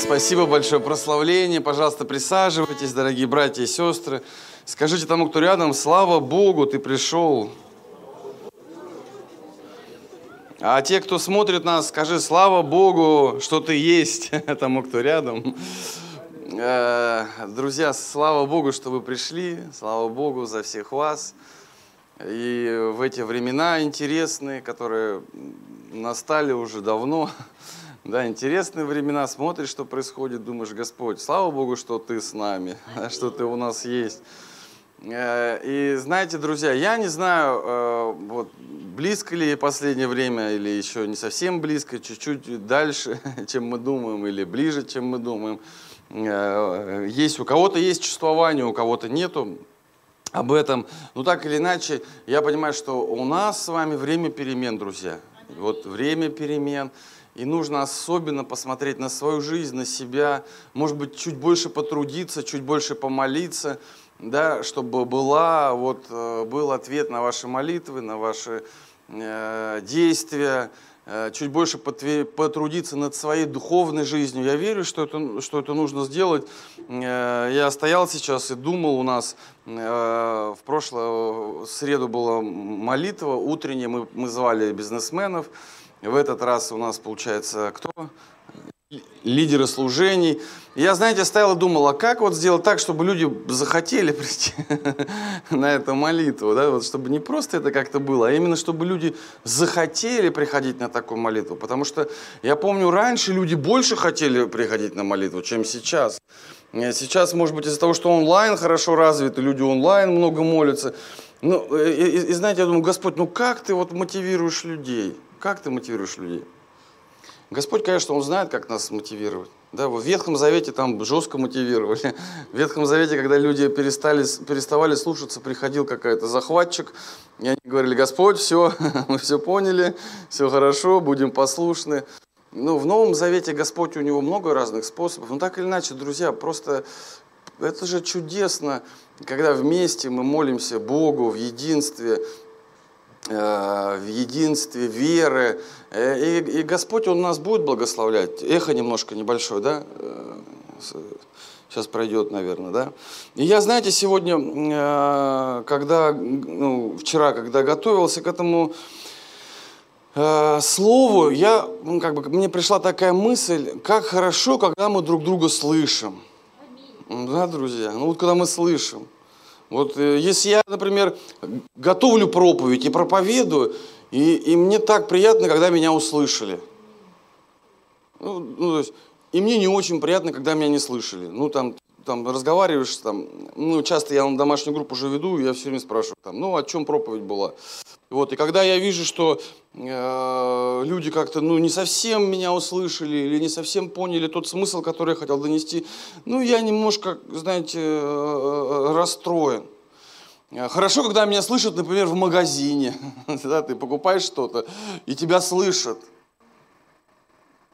спасибо большое. Прославление. Пожалуйста, присаживайтесь, дорогие братья и сестры. Скажите тому, кто рядом, слава Богу, ты пришел. А те, кто смотрит нас, скажи, слава Богу, что ты есть тому, кто рядом. Э, друзья, слава Богу, что вы пришли. Слава Богу за всех вас. И в эти времена интересные, которые настали уже давно, да, интересные времена, смотришь, что происходит, думаешь, Господь, слава Богу, что Ты с нами, что Ты у нас есть. Э, и знаете, друзья, я не знаю, э, вот, близко ли последнее время, или еще не совсем близко, чуть-чуть дальше, чем мы думаем, или ближе, чем мы думаем. Э, есть, у кого-то есть чувствование, у кого-то нету об этом. Но так или иначе, я понимаю, что у нас с вами время перемен, друзья. Вот время перемен. И нужно особенно посмотреть на свою жизнь, на себя, может быть, чуть больше потрудиться, чуть больше помолиться, да, чтобы была, вот, э, был ответ на ваши молитвы, на ваши э, действия, э, чуть больше потрудиться над своей духовной жизнью. Я верю, что это, что это нужно сделать. Э, я стоял сейчас и думал, у нас в прошлую среду была молитва утренняя, мы, мы звали бизнесменов, в этот раз у нас получается кто? Лидеры служений. Я, знаете, стоял и думал, а как вот сделать так, чтобы люди захотели прийти на эту молитву, да, вот чтобы не просто это как-то было, а именно чтобы люди захотели приходить на такую молитву, потому что я помню, раньше люди больше хотели приходить на молитву, чем сейчас. Сейчас, может быть, из-за того, что онлайн хорошо развит, и люди онлайн много молятся. Ну, и, и, и знаете, я думаю, Господь, ну как ты вот мотивируешь людей? Как ты мотивируешь людей? Господь, конечно, Он знает, как нас мотивировать. Да, в Ветхом Завете там жестко мотивировали. В Ветхом Завете, когда люди перестали, переставали слушаться, приходил какой-то захватчик, и они говорили, Господь, все, мы все поняли, все хорошо, будем послушны. Ну, в Новом Завете Господь, у него много разных способов. Но так или иначе, друзья, просто это же чудесно, когда вместе мы молимся Богу в единстве, в единстве, веры. Э, и, и Господь, Он нас будет благословлять. Эхо немножко небольшое, да? Э, сейчас пройдет, наверное, да? И я, знаете, сегодня, когда, ну, вчера, когда готовился к этому слову, я, ну, как бы, мне пришла такая мысль, как хорошо, когда мы друг друга слышим. Да, друзья? Ну вот когда мы слышим. Вот э, если я, например, готовлю проповедь и проповедую, и, и мне так приятно, когда меня услышали. Ну, ну, то есть, и мне не очень приятно, когда меня не слышали. Ну, там, там разговариваешь, там, ну, часто я на домашнюю группу уже веду, я все время спрашиваю, там, ну, о чем проповедь была. Вот, и когда я вижу, что э, люди как-то ну, не совсем меня услышали или не совсем поняли тот смысл, который я хотел донести, ну, я немножко, знаете, э расстроен. Хорошо, когда меня слышат, например, в магазине. да, ты покупаешь что-то, и тебя слышат.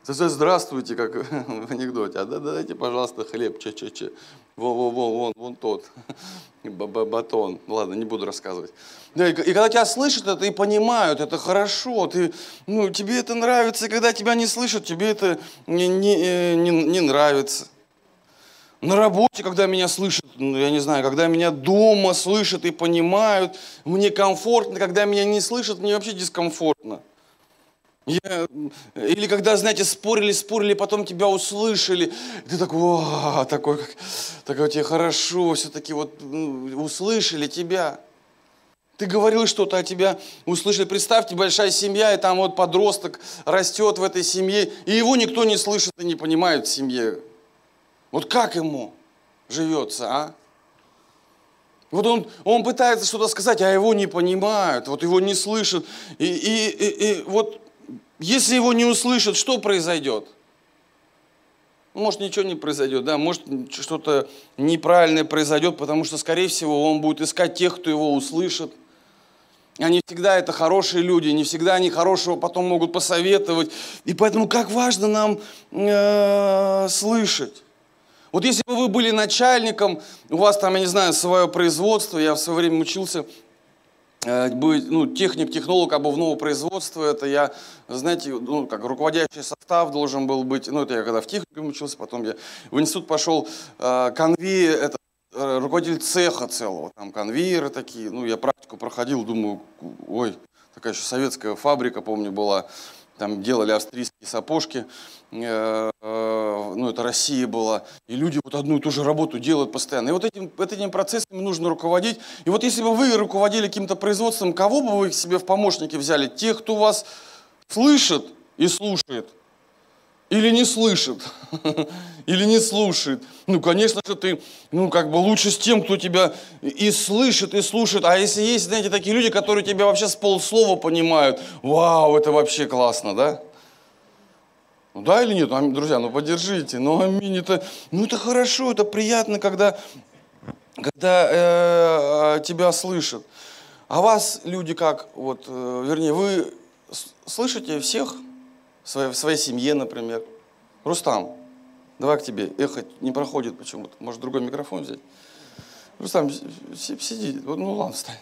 Здравствуйте, как в анекдоте. А да, дайте, пожалуйста, хлеб, че-че-че. Вон, вон, вон, вон, вон тот. Батон. Ладно, не буду рассказывать. Да, и, и когда тебя слышат это и понимают, это хорошо. Ты, ну, тебе это нравится, и когда тебя не слышат, тебе это не, не, э, не, не нравится. На работе, когда меня слышат, ну, я не знаю, когда меня дома слышат и понимают, мне комфортно, когда меня не слышат, мне вообще дискомфортно. Я, или когда, знаете, спорили, спорили, потом тебя услышали, ты такой, о, такой, такой тебе хорошо, все-таки вот услышали тебя. Ты говорил что-то, а тебя услышали. Представьте, большая семья, и там вот подросток растет в этой семье, и его никто не слышит и не понимает в семье. Вот как ему живется, а? Вот он, он пытается что-то сказать, а его не понимают, вот его не слышат. И, и, и, и вот если его не услышат, что произойдет? Может, ничего не произойдет, да, может, что-то неправильное произойдет, потому что, скорее всего, он будет искать тех, кто его услышит. Они всегда это хорошие люди, не всегда они хорошего потом могут посоветовать. И поэтому как важно нам э, слышать. Вот если бы вы были начальником, у вас там, я не знаю, свое производство, я в свое время учился э, быть, ну, техник, технолог обувного производства, это я, знаете, ну, как руководящий состав должен был быть, ну, это я когда в техникуме учился, потом я в институт пошел, э, конвейер, это э, руководитель цеха целого, там конвейеры такие, ну, я практику проходил, думаю, ой, такая еще советская фабрика, помню, была, там делали австрийские сапожки, ну это Россия была, и люди вот одну и ту же работу делают постоянно. И вот этим, этим процессами нужно руководить. И вот если бы вы руководили каким-то производством, кого бы вы себе в помощники взяли? Тех, кто вас слышит и слушает, или не слышит, или не слушает. Ну, конечно же, ты, ну, как бы лучше с тем, кто тебя и слышит, и слушает. А если есть, знаете, такие люди, которые тебя вообще с полслова понимают, вау, это вообще классно, да? Ну да или нет? Ну, друзья, ну поддержите. Ну аминь, это, ну это хорошо, это приятно, когда, когда э, тебя слышат. А вас люди как, вот, э, вернее, вы слышите всех? в своей, в своей семье, например. Рустам, давай к тебе. Эхо не проходит почему-то. Может, другой микрофон взять? Рустам, сиди. Ну ладно, встань.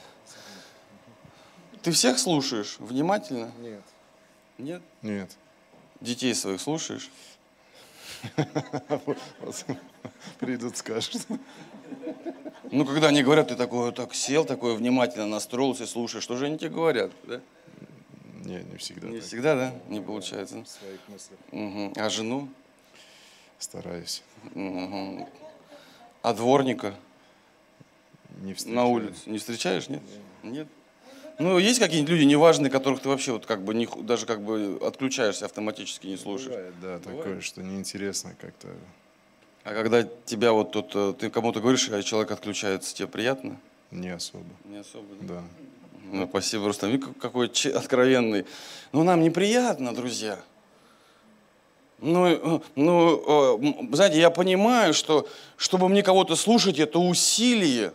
Ты всех слушаешь внимательно? Нет. Нет? Нет. Детей своих слушаешь? Придут, скажут. Ну, когда они говорят, ты такой, так сел, такой внимательно настроился, слушаешь, что же они тебе говорят, да? Не, не всегда. Не так. всегда, да? Не получается. В своих мыслях. Угу. А жену? Стараюсь. Угу. А дворника? Не встречаю. На улице не встречаешь, нет? Нет. Ну, есть какие-нибудь люди неважные, которых ты вообще вот как бы не, даже как бы отключаешься автоматически, не слушаешь? Бывает, да, Бывает? такое, что неинтересно как-то. А когда тебя вот тут, э, ты кому-то говоришь, а человек отключается, тебе приятно? Не особо. Не особо, Да. Ну, спасибо, Рустам. Какой откровенный. Ну, нам неприятно, друзья. Ну, э, ну, э, знаете, я понимаю, что чтобы мне кого-то слушать, это усилие.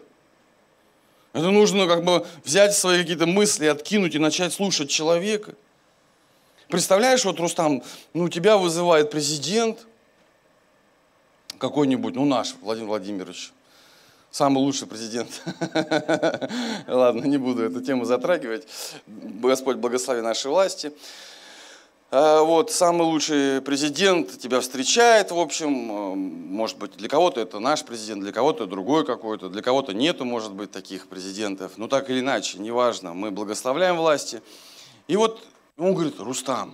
Это нужно как бы взять свои какие-то мысли, откинуть и начать слушать человека. Представляешь, вот, Рустам, ну, тебя вызывает президент какой-нибудь, ну, наш, Владимир Владимирович. Самый лучший президент. Ладно, не буду эту тему затрагивать. Господь благослови нашей власти. А, Вот, самый лучший президент тебя встречает, в общем, э, может быть, для кого-то это наш президент, для кого-то другой какой-то, для кого-то нету, может быть, таких президентов. Но так или иначе, неважно, мы благословляем власти. И вот он говорит, Рустам,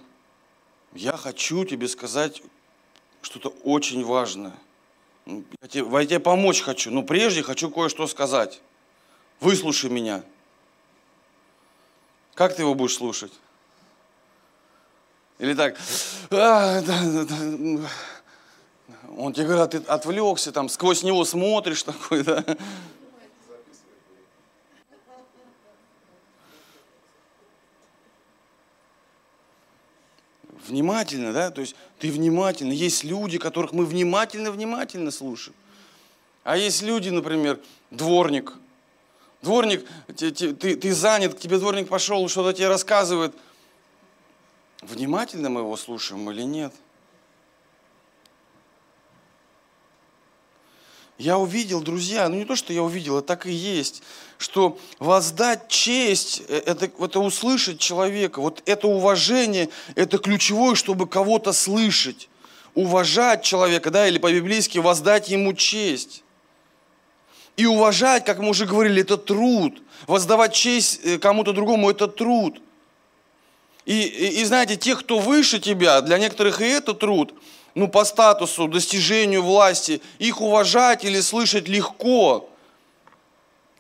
я хочу тебе сказать что-то очень важное. Ну, Я тебе, я тебе помочь хочу, но прежде хочу кое-что сказать. Выслушай меня. Как ты его будешь слушать? Или так, «А, да, да, да». он тебе говорит, ты отвлекся, там, сквозь него смотришь такой, да. Внимательно, да, то есть ты внимательно. Есть люди, которых мы внимательно-внимательно слушаем. А есть люди, например, дворник. Дворник, те- ты, ты занят, к тебе дворник пошел, что-то тебе рассказывает. Внимательно мы его слушаем или нет? Я увидел, друзья, ну не то, что я увидел, а так и есть, что воздать честь, э, это, это услышать человека, вот это уважение, это ключевое, чтобы кого-то слышать. Уважать человека, да, или по-библейски воздать ему честь. И уважать, как мы уже говорили, это труд. Воздавать честь э, кому-то другому – это труд. И, и, и знаете, те, кто выше тебя, для некоторых и это труд, ну, по статусу, достижению власти, их уважать или слышать легко.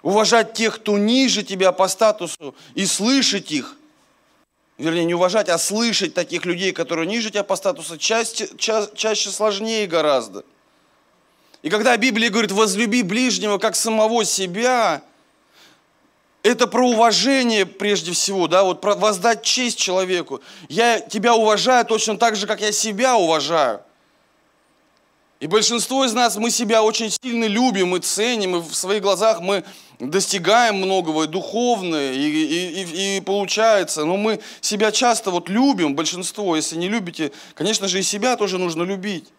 Уважать тех, кто ниже тебя по статусу, и слышать их. Вернее, не уважать, а слышать таких людей, которые ниже тебя по статусу, чаще, ча- чаще сложнее гораздо. И когда Библия говорит, возлюби ближнего как самого себя, это про уважение прежде всего, да, вот про воздать честь человеку. Я тебя уважаю точно так же, как я себя уважаю. И большинство из нас, мы себя очень сильно любим и ценим, и в своих глазах мы достигаем многого, и духовное, и, и, и, и получается. Но мы себя часто вот любим, большинство, если не любите, конечно же, и себя тоже нужно любить.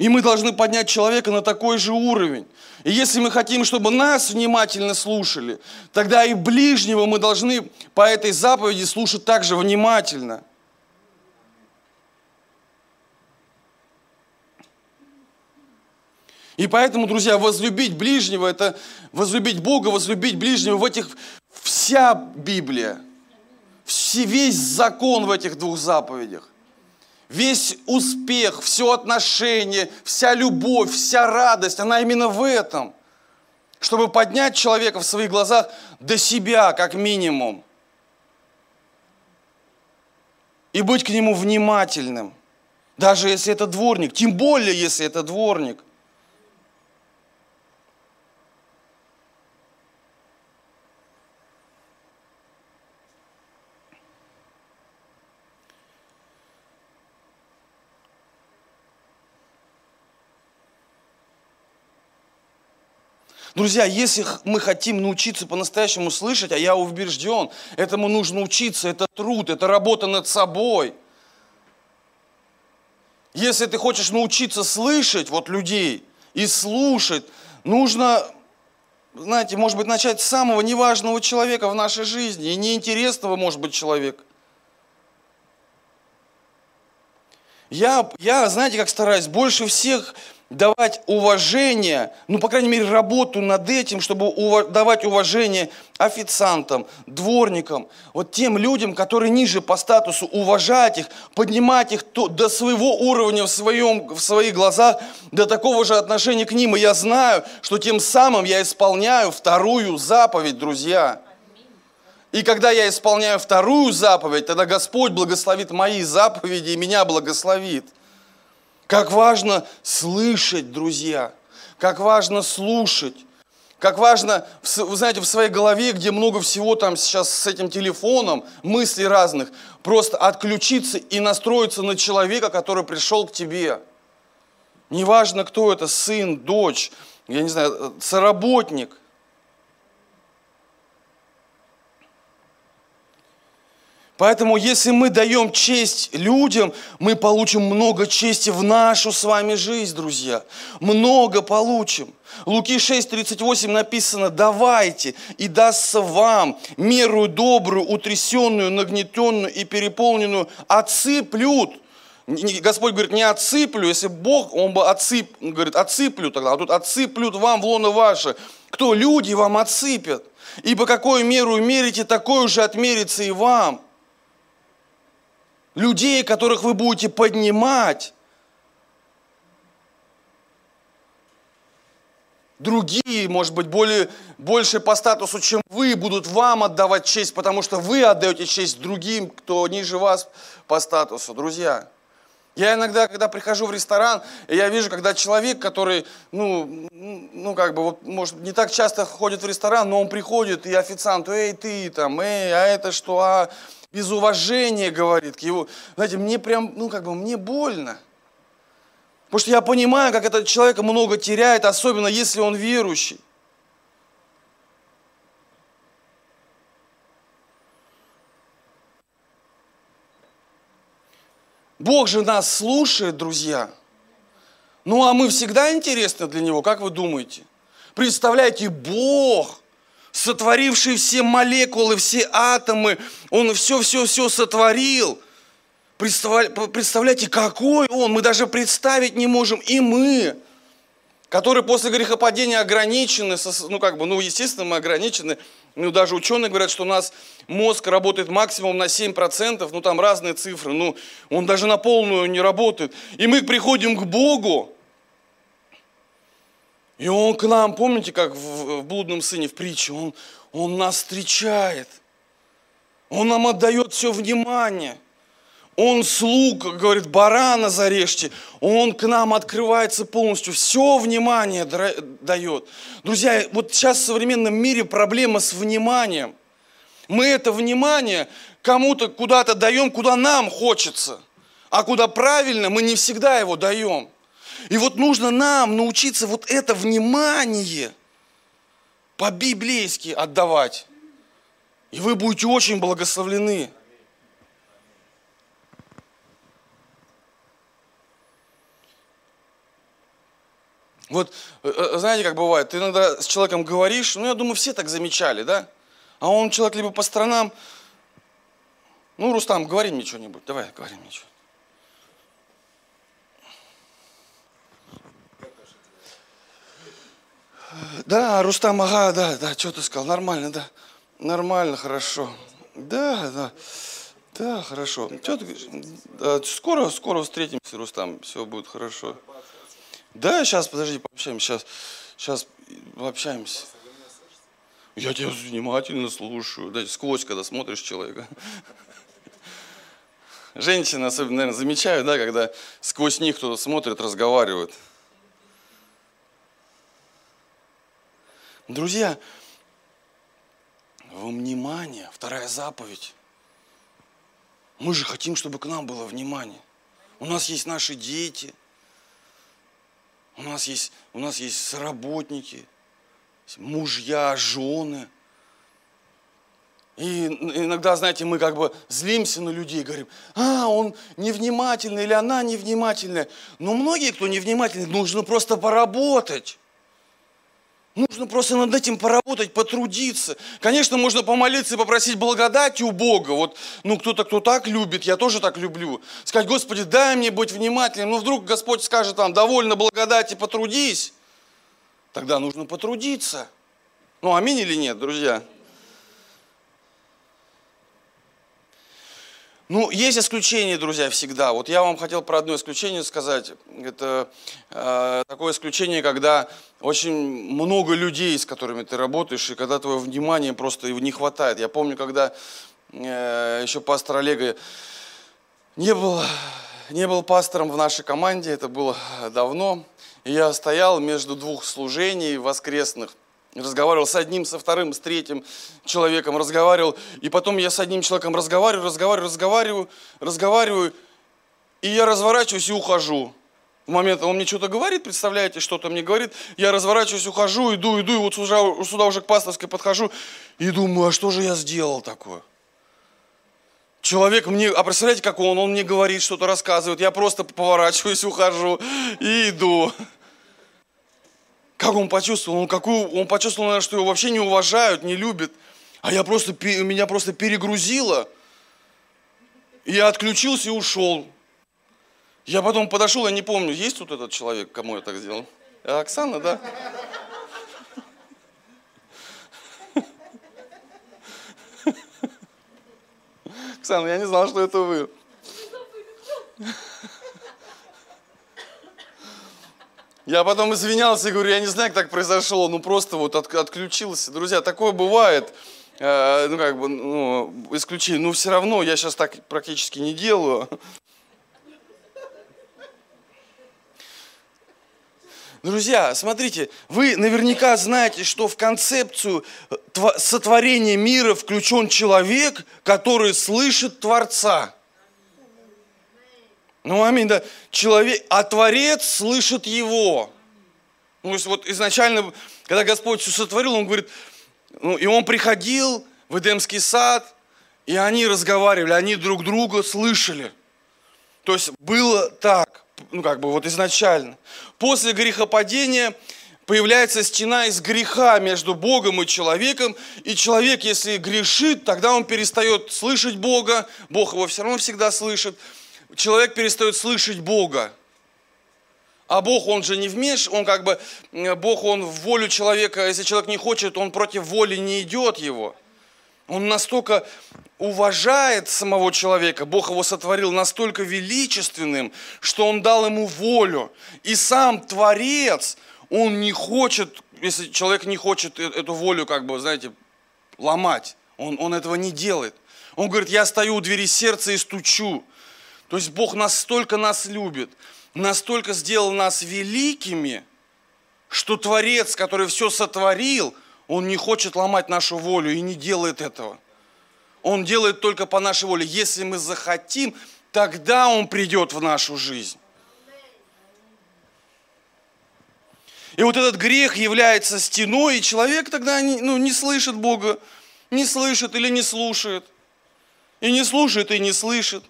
И мы должны поднять человека на такой же уровень. И если мы хотим, чтобы нас внимательно слушали, тогда и ближнего мы должны по этой заповеди слушать также внимательно. И поэтому, друзья, возлюбить ближнего – это возлюбить Бога, возлюбить ближнего. В этих вся Библия, весь закон в этих двух заповедях весь успех, все отношение, вся любовь, вся радость, она именно в этом. Чтобы поднять человека в своих глазах до себя, как минимум. И быть к нему внимательным. Даже если это дворник, тем более, если это дворник. Друзья, если мы хотим научиться по-настоящему слышать, а я убежден, этому нужно учиться, это труд, это работа над собой. Если ты хочешь научиться слышать вот людей и слушать, нужно, знаете, может быть, начать с самого неважного человека в нашей жизни и неинтересного, может быть, человека. Я, я, знаете, как стараюсь, больше всех давать уважение, ну, по крайней мере, работу над этим, чтобы ув- давать уважение официантам, дворникам, вот тем людям, которые ниже по статусу, уважать их, поднимать их то, до своего уровня в, своем, в своих глазах, до такого же отношения к ним. И я знаю, что тем самым я исполняю вторую заповедь, друзья. И когда я исполняю вторую заповедь, тогда Господь благословит мои заповеди и меня благословит – как важно слышать, друзья. Как важно слушать. Как важно, вы знаете, в своей голове, где много всего там сейчас с этим телефоном, мыслей разных, просто отключиться и настроиться на человека, который пришел к тебе. Неважно, кто это, сын, дочь, я не знаю, э, соработник. Поэтому, если мы даем честь людям, мы получим много чести в нашу с вами жизнь, друзья. Много получим. Луки 6:38 написано, давайте, и дастся вам меру добрую, утрясенную, нагнетенную и переполненную, отсыплют. Господь говорит, не отсыплю, если Бог, Он бы отсып, говорит, отсыплю тогда, а тут отсыплют вам в лоно ваше. Кто? Люди вам отсыпят. Ибо какую меру мерите, такой уже отмерится и вам людей, которых вы будете поднимать, другие, может быть, более, больше по статусу, чем вы, будут вам отдавать честь, потому что вы отдаете честь другим, кто ниже вас по статусу. Друзья, я иногда, когда прихожу в ресторан, я вижу, когда человек, который, ну, ну как бы, вот, может, не так часто ходит в ресторан, но он приходит, и официанту, эй, ты там, эй, а это что, а без уважения говорит к его. Знаете, мне прям, ну как бы, мне больно. Потому что я понимаю, как этот человек много теряет, особенно если он верующий. Бог же нас слушает, друзья. Ну а мы всегда интересны для Него, как вы думаете? Представляете, Бог сотворивший все молекулы, все атомы, он все-все-все сотворил. Представляете, какой он, мы даже представить не можем, и мы, которые после грехопадения ограничены, ну как бы, ну естественно мы ограничены, ну даже ученые говорят, что у нас мозг работает максимум на 7%, ну там разные цифры, ну он даже на полную не работает. И мы приходим к Богу, и он к нам, помните, как в, в блудном сыне в притче, он, он нас встречает. Он нам отдает все внимание. Он слуг, говорит, барана зарежьте. Он к нам открывается полностью. Все внимание дает. Друзья, вот сейчас в современном мире проблема с вниманием. Мы это внимание кому-то куда-то даем, куда нам хочется. А куда правильно, мы не всегда его даем. И вот нужно нам научиться вот это внимание по-библейски отдавать. И вы будете очень благословлены. Вот, э, э, знаете, как бывает, ты иногда с человеком говоришь, ну, я думаю, все так замечали, да? А он человек либо по сторонам, ну, Рустам, говори мне что-нибудь, давай, говори мне что Да, Рустам, ага, да, да, что ты сказал, нормально, да, нормально, хорошо. Да, да, да, хорошо. Что? Да, скоро, скоро встретимся, Рустам, все будет хорошо. Да, сейчас, подожди, пообщаемся, сейчас, сейчас пообщаемся. Я тебя внимательно слушаю. Да, сквозь, когда смотришь человека. Женщины особенно, наверное, замечают, да, когда сквозь них кто-то смотрит, разговаривает. Друзья, внимание, вторая заповедь. Мы же хотим, чтобы к нам было внимание. У нас есть наши дети, у нас есть, у нас есть соработники, мужья, жены. И иногда, знаете, мы как бы злимся на людей, говорим, а, он невнимательный или она невнимательная. Но многие, кто невнимательный, нужно просто поработать. Нужно просто над этим поработать, потрудиться. Конечно, можно помолиться и попросить благодати у Бога. Вот, ну, кто-то, кто так любит, я тоже так люблю. Сказать, Господи, дай мне быть внимательным. Ну, вдруг Господь скажет там, довольно благодати, потрудись. Тогда нужно потрудиться. Ну, аминь или нет, друзья? Ну, есть исключения, друзья, всегда. Вот я вам хотел про одно исключение сказать. Это э, такое исключение, когда очень много людей, с которыми ты работаешь, и когда твое внимание просто не хватает. Я помню, когда э, еще пастор Олега не был, не был пастором в нашей команде, это было давно, и я стоял между двух служений воскресных – разговаривал с одним, со вторым, с третьим человеком, разговаривал. И потом я с одним человеком разговариваю, разговариваю, разговариваю, разговариваю. И я разворачиваюсь и ухожу. В момент, он мне что-то говорит, представляете, что-то мне говорит. Я разворачиваюсь, ухожу, иду, иду, и вот сюда, сюда уже к пасторской подхожу. И думаю, а что же я сделал такое? Человек мне, а представляете, как он, он мне говорит, что-то рассказывает. Я просто поворачиваюсь, ухожу и иду. Как он почувствовал? Он, какую, он почувствовал, наверное, что его вообще не уважают, не любят. А я просто, меня просто перегрузило. Я отключился и ушел. Я потом подошел, я не помню, есть тут этот человек, кому я так сделал? А Оксана, да? Оксана, я не знал, что это вы. Я потом извинялся и говорю, я не знаю, как так произошло, ну просто вот от, отключился. Друзья, такое бывает, э, ну как бы, ну, исключение, но все равно я сейчас так практически не делаю. Друзья, смотрите, вы наверняка знаете, что в концепцию сотворения мира включен человек, который слышит Творца. Ну, аминь, да. Человек, а Творец слышит его. Ну, то есть вот изначально, когда Господь все сотворил, Он говорит, ну, и Он приходил в Эдемский сад, и они разговаривали, они друг друга слышали. То есть было так, ну как бы вот изначально. После грехопадения появляется стена из греха между Богом и человеком, и человек, если грешит, тогда он перестает слышать Бога, Бог его все равно всегда слышит, человек перестает слышать Бога. А Бог, он же не вмеш, он как бы, Бог, он в волю человека, если человек не хочет, он против воли не идет его. Он настолько уважает самого человека, Бог его сотворил настолько величественным, что он дал ему волю. И сам Творец, он не хочет, если человек не хочет э, эту волю, как бы, знаете, ломать, он, он этого не делает. Он говорит, я стою у двери сердца и стучу. То есть Бог настолько нас любит, настолько сделал нас великими, что Творец, который все сотворил, Он не хочет ломать нашу волю и не делает этого. Он делает только по нашей воле. Если мы захотим, тогда Он придет в нашу жизнь. И вот этот грех является стеной, и человек тогда не, ну, не слышит Бога, не слышит или не слушает. И не слушает, и не слышит.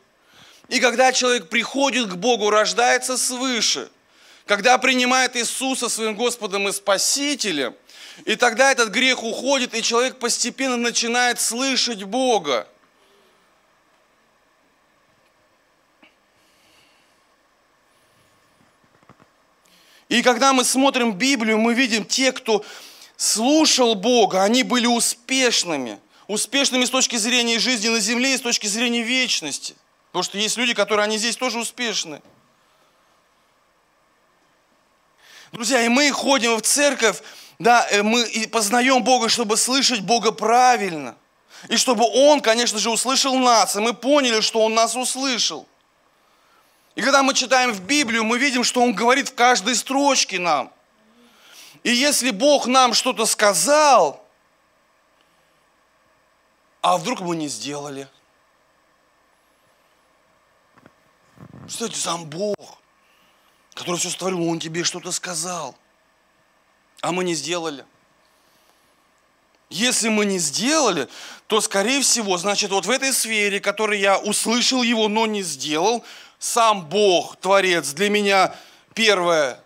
И когда человек приходит к Богу, рождается свыше, когда принимает Иисуса своим Господом и Спасителем, и тогда этот грех уходит, и человек постепенно начинает слышать Бога. И когда мы смотрим Библию, мы видим те, кто слушал Бога, они были успешными. Успешными с точки зрения жизни на земле и с точки зрения вечности. Потому что есть люди, которые они здесь тоже успешны. Друзья, и мы ходим в церковь, да, э, мы и познаем Бога, чтобы слышать Бога правильно. И чтобы Он, конечно же, услышал нас, и мы поняли, что Он нас услышал. И когда мы читаем в Библию, мы видим, что Он говорит в каждой строчке нам. И если Бог нам что-то сказал, а вдруг мы не сделали? Что это сам Бог, который все створил, Он тебе что-то сказал, а мы не сделали. Если мы не сделали, то, скорее всего, значит, вот в этой сфере, которой я услышал его, но не сделал, сам Бог, Творец, для меня первое,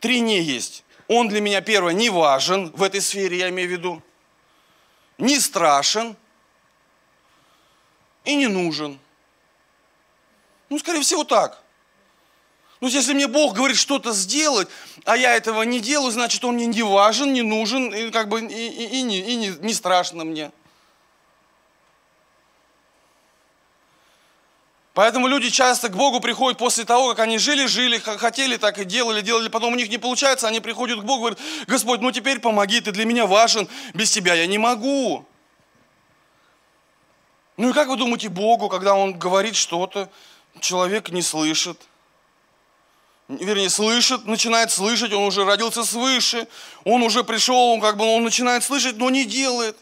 три не есть. Он для меня, первое, не важен в этой сфере, я имею в виду, не страшен и не нужен. Ну, скорее всего, так. Ну, если мне Бог говорит что-то сделать, а я этого не делаю, значит, Он мне не важен, не нужен, и как бы и, и, и, не, и не, не страшно мне. Поэтому люди часто к Богу приходят после того, как они жили-жили, хотели так и делали, делали, потом у них не получается, они приходят к Богу и говорят, Господь, ну теперь помоги, ты для меня важен, без тебя я не могу. Ну и как вы думаете Богу, когда Он говорит что-то, человек не слышит? Вернее, слышит, начинает слышать, он уже родился свыше, он уже пришел, он как бы он начинает слышать, но не делает.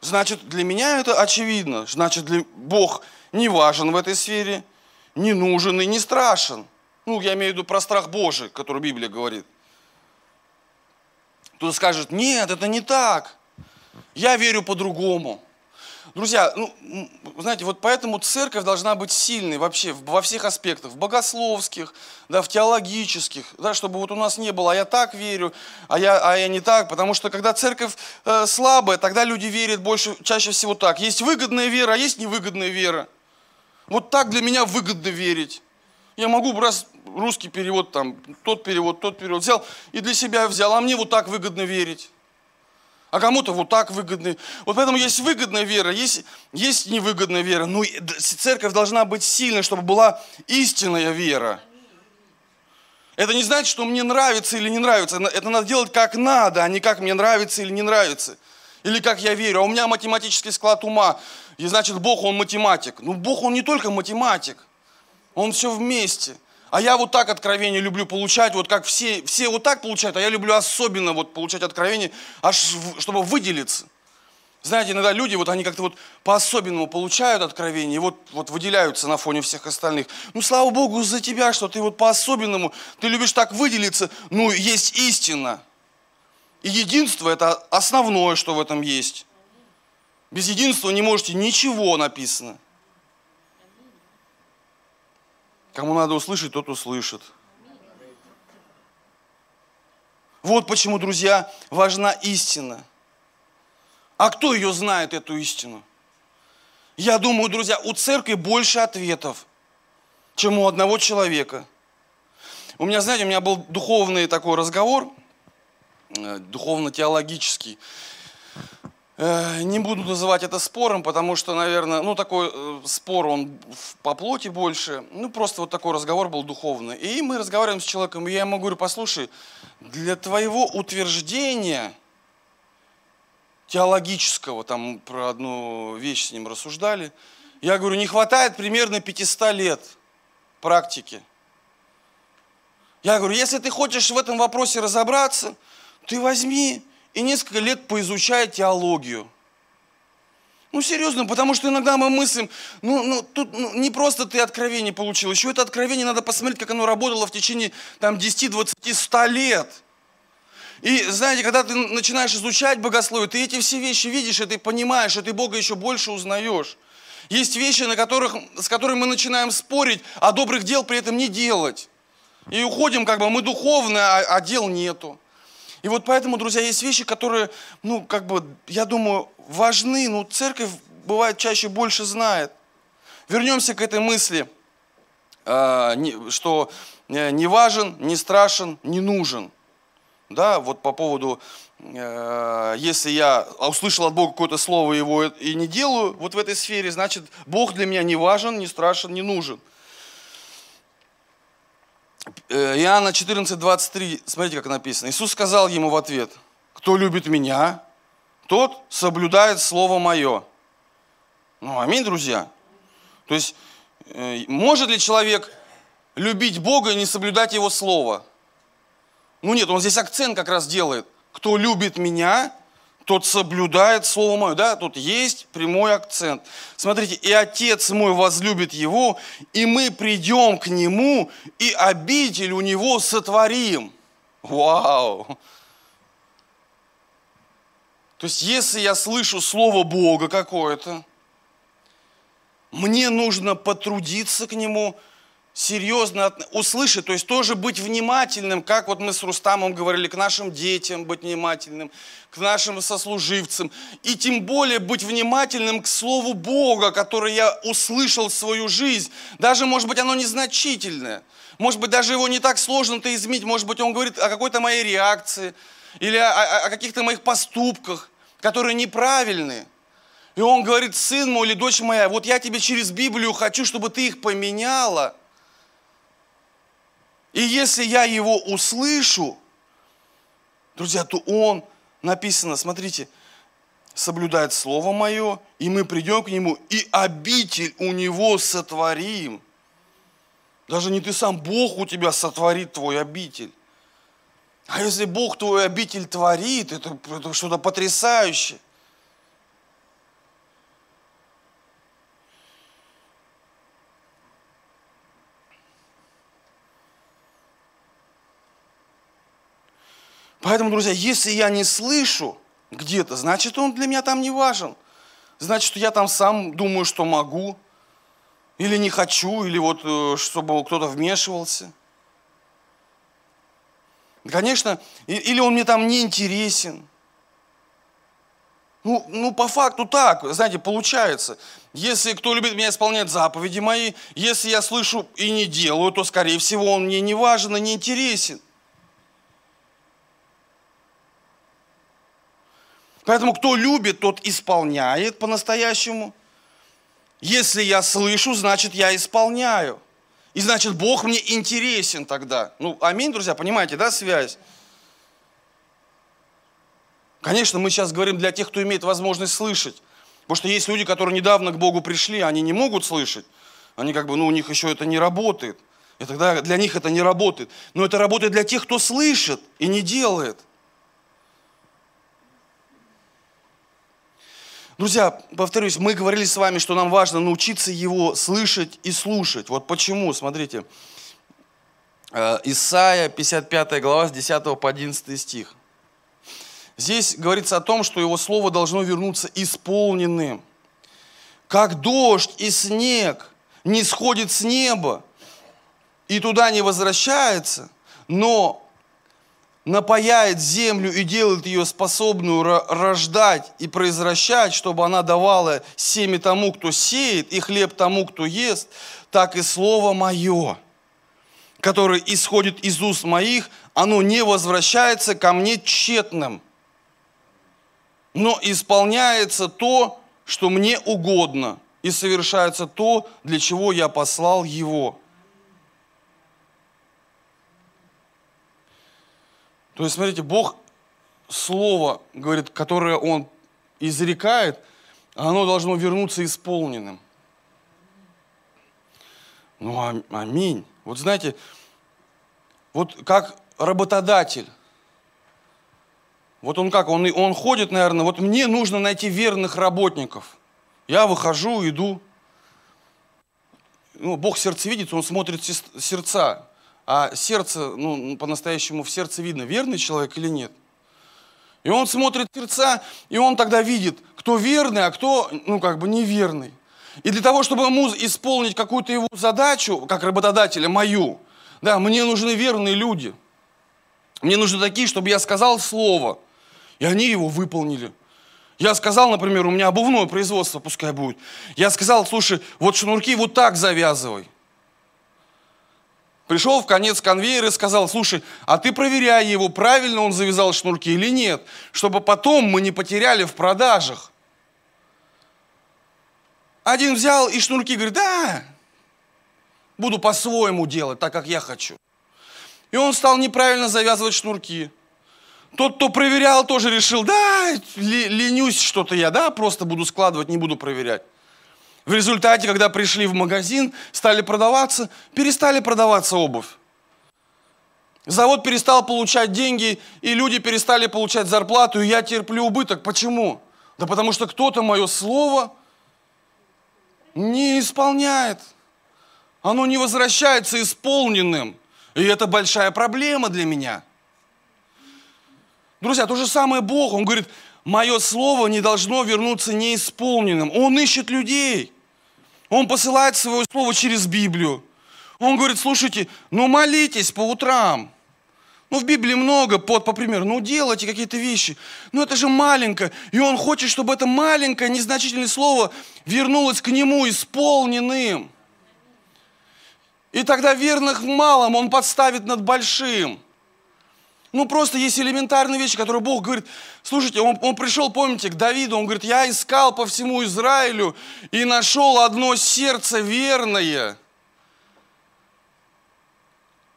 Значит, для меня это очевидно. Значит, для Бог не важен в этой сфере, не нужен и не страшен. Ну, я имею в виду про страх Божий, который Библия говорит. Кто-то скажет, нет, это не так. Я верю по-другому. Друзья, ну, знаете, вот поэтому церковь должна быть сильной вообще во всех аспектах, в богословских, да, в теологических, да, чтобы вот у нас не было, а я так верю, а я, а я не так, потому что когда церковь э, слабая, тогда люди верят больше, чаще всего так. Есть выгодная вера, а есть невыгодная вера. Вот так для меня выгодно верить. Я могу раз русский перевод, там, тот перевод, тот перевод взял и для себя взял, а мне вот так выгодно верить а кому-то вот так выгодно. Вот поэтому есть выгодная вера, есть, есть невыгодная вера. Но ну, церковь должна быть сильной, чтобы была истинная вера. Это не значит, что мне нравится или не нравится. Это надо делать как надо, а не как мне нравится или не нравится. Или как я верю. А у меня математический склад ума. И значит, Бог, Он математик. Ну, Бог, Он не только математик. Он все вместе. А я вот так откровение люблю получать, вот как все, все вот так получают, а я люблю особенно вот получать откровение, аж чтобы выделиться. Знаете, иногда люди, вот они как-то вот по-особенному получают откровение, вот, вот выделяются на фоне всех остальных. Ну, слава Богу за тебя, что ты вот по-особенному, ты любишь так выделиться. Ну, есть истина. И единство – это основное, что в этом есть. Без единства не можете ничего написано. Кому надо услышать, тот услышит. Вот почему, друзья, важна истина. А кто ее знает, эту истину? Я думаю, друзья, у церкви больше ответов, чем у одного человека. У меня, знаете, у меня был духовный такой разговор, э, духовно-теологический. Э, не буду называть это спором, потому что, наверное, ну такой э, спор, он по плоти больше. Ну просто вот такой разговор был духовный. И мы разговариваем с человеком, и я ему говорю, послушай, для твоего утверждения теологического, там про одну вещь с ним рассуждали, я говорю, не хватает примерно 500 лет практики. Я говорю, если ты хочешь в этом вопросе разобраться, ты возьми и несколько лет поизучая теологию. Ну, серьезно, потому что иногда мы мыслим, ну, ну тут ну, не просто ты откровение получил, еще это откровение надо посмотреть, как оно работало в течение там 10, 20, 100 лет. И знаете, когда ты начинаешь изучать богословие, ты эти все вещи видишь, и ты понимаешь, и ты Бога еще больше узнаешь. Есть вещи, на которых, с которыми мы начинаем спорить, а добрых дел при этом не делать. И уходим, как бы мы духовные, а, а дел нету. И вот поэтому, друзья, есть вещи, которые, ну, как бы, я думаю, важны, но церковь бывает чаще больше знает. Вернемся к этой мысли, э, что э, не важен, не страшен, не нужен. Да, вот по поводу, э, если я услышал от Бога какое-то слово его и не делаю, вот в этой сфере, значит, Бог для меня не важен, не страшен, не нужен. Иоанна 14, 23, смотрите, как написано. Иисус сказал ему в ответ, кто любит меня, тот соблюдает Слово Мое. Ну, аминь, друзья. То есть, может ли человек любить Бога и не соблюдать Его Слово? Ну нет, он здесь акцент как раз делает. Кто любит меня, тот соблюдает Слово Мое. Да, тут есть прямой акцент. Смотрите, и Отец мой возлюбит его, и мы придем к нему, и обитель у него сотворим. Вау! То есть, если я слышу Слово Бога какое-то, мне нужно потрудиться к нему, серьезно услышать, то есть тоже быть внимательным, как вот мы с Рустамом говорили, к нашим детям быть внимательным, к нашим сослуживцам, и тем более быть внимательным к Слову Бога, которое я услышал в свою жизнь. Даже, может быть, оно незначительное, может быть, даже его не так сложно-то изменить, может быть, он говорит о какой-то моей реакции или о, о, каких-то моих поступках, которые неправильные. И он говорит, сын мой или дочь моя, вот я тебе через Библию хочу, чтобы ты их поменяла – и если я его услышу, друзья, то он, написано, смотрите, соблюдает Слово Мое, и мы придем к Нему, и обитель у Него сотворим. Даже не ты сам, Бог у тебя сотворит твой обитель. А если Бог твой обитель творит, это, это что-то потрясающее. Поэтому, друзья, если я не слышу где-то, значит, он для меня там не важен. Значит, я там сам думаю, что могу, или не хочу, или вот э, чтобы кто-то вмешивался. Конечно, или он мне там не интересен. Ну, ну, по факту так, знаете, получается. Если кто любит меня исполнять заповеди мои, если я слышу и не делаю, то, скорее всего, он мне не важен и не интересен. Поэтому кто любит, тот исполняет по-настоящему. Если я слышу, значит я исполняю. И значит Бог мне интересен тогда. Ну, аминь, друзья, понимаете, да, связь? Конечно, мы сейчас говорим для тех, кто имеет возможность слышать. Потому что есть люди, которые недавно к Богу пришли, они не могут слышать. Они как бы, ну, у них еще это не работает. И тогда для них это не работает. Но это работает для тех, кто слышит и не делает. Друзья, повторюсь, мы говорили с вами, что нам важно научиться его слышать и слушать. Вот почему, смотрите, э, Исайя, 55 глава, с 10 по 11 стих. Здесь говорится о том, что его слово должно вернуться исполненным. Как дождь и снег не сходит с неба и туда не возвращается, но напаяет землю и делает ее способную рождать и произвращать, чтобы она давала семя тому, кто сеет, и хлеб тому, кто ест, так и Слово Мое, которое исходит из уст моих, оно не возвращается ко мне тщетным, но исполняется то, что мне угодно, и совершается то, для чего я послал его. То есть, смотрите, Бог слово, говорит, которое Он изрекает, оно должно вернуться исполненным. Ну, а, аминь. Вот знаете, вот как работодатель, вот он как, он, он ходит, наверное, вот мне нужно найти верных работников. Я выхожу, иду. Ну, Бог сердцевидец, он смотрит сердца. А сердце, ну, по-настоящему в сердце видно, верный человек или нет. И он смотрит сердца, и он тогда видит, кто верный, а кто, ну, как бы неверный. И для того, чтобы ему исполнить какую-то его задачу, как работодателя, мою, Да, мне нужны верные люди. Мне нужны такие, чтобы я сказал слово, и они его выполнили. Я сказал, например, у меня обувное производство пускай будет. Я сказал, слушай, вот шнурки вот так завязывай. Пришел в конец конвейера и сказал, слушай, а ты проверяй его, правильно он завязал шнурки или нет, чтобы потом мы не потеряли в продажах. Один взял и шнурки говорит, да, буду по-своему делать, так как я хочу. И он стал неправильно завязывать шнурки. Тот, кто проверял, тоже решил, да, ленюсь что-то я, да, просто буду складывать, не буду проверять. В результате, когда пришли в магазин, стали продаваться, перестали продаваться обувь. Завод перестал получать деньги, и люди перестали получать зарплату, и я терплю убыток. Почему? Да потому что кто-то мое слово не исполняет. Оно не возвращается исполненным. И это большая проблема для меня. Друзья, то же самое Бог. Он говорит, мое слово не должно вернуться неисполненным. Он ищет людей. Он посылает свое слово через Библию. Он говорит, слушайте, ну молитесь по утрам. Ну, в Библии много, под, по примеру, ну, делайте какие-то вещи. Ну, это же маленькое. И он хочет, чтобы это маленькое, незначительное слово вернулось к нему исполненным. И тогда верных в малом он подставит над большим. Ну, просто есть элементарные вещи, которые Бог говорит. Слушайте, он, он пришел, помните, к Давиду, он говорит, я искал по всему Израилю и нашел одно сердце верное.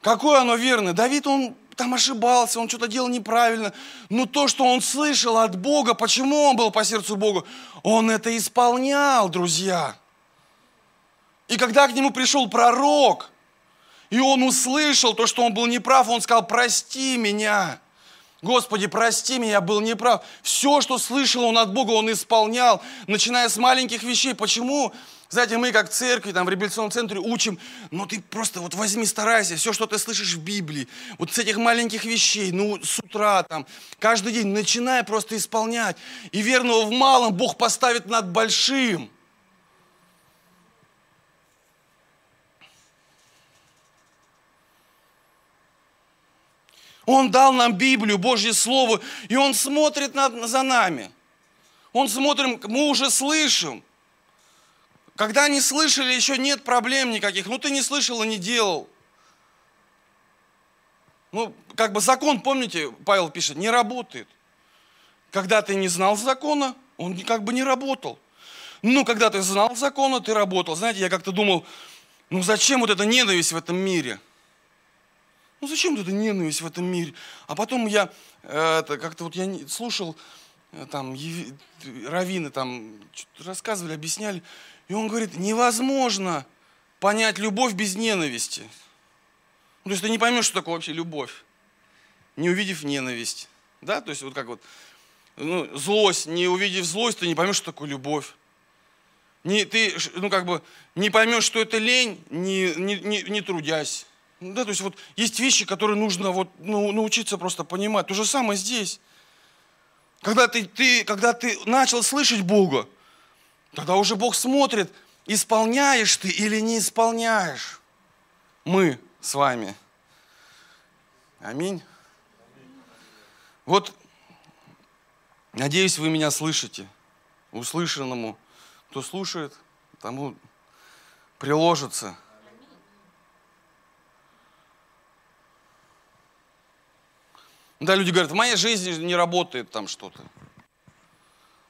Какое оно верное? Давид, он там ошибался, он что-то делал неправильно. Но то, что он слышал от Бога, почему он был по сердцу Бога, он это исполнял, друзья. И когда к нему пришел пророк, и он услышал то, что он был неправ, он сказал, прости меня. Господи, прости меня, я был неправ. Все, что слышал он от Бога, он исполнял, начиная с маленьких вещей. Почему? Знаете, мы как церкви, там в реабилитационном центре учим, но ты просто вот возьми, старайся, все, что ты слышишь в Библии, вот с этих маленьких вещей, ну, с утра там, каждый день, начинай просто исполнять. И верного в малом Бог поставит над большим. Он дал нам Библию, Божье Слово, и Он смотрит над, за нами. Он смотрит, мы уже слышим. Когда не слышали, еще нет проблем никаких. Ну, ты не слышал и не делал. Ну, как бы закон, помните, Павел пишет, не работает. Когда ты не знал закона, он как бы не работал. Ну, когда ты знал закона, ты работал. Знаете, я как-то думал, ну зачем вот эта ненависть в этом мире? Ну зачем эта ненависть в этом мире? А потом я это, как-то вот я слушал, э, там, раввины там рассказывали, объясняли, и он говорит, невозможно понять любовь без ненависти. Ну, то есть ты не поймешь, что такое вообще любовь, не увидев ненависть. Да, то есть вот как вот, ну, злость, не увидев злость, ты не поймешь, что такое любовь. Не, ты, ну, как бы, не поймешь, что это лень, не, не, не, не трудясь. Да, то есть вот есть вещи, которые нужно вот, ну, научиться просто понимать. То же самое здесь. Когда ты, ты, когда ты начал слышать Бога, тогда уже Бог смотрит, исполняешь ты или не исполняешь. Мы с вами. Аминь. Вот, надеюсь, вы меня слышите. Услышанному, кто слушает, тому приложится – Да, люди говорят, в моей жизни не работает там что-то.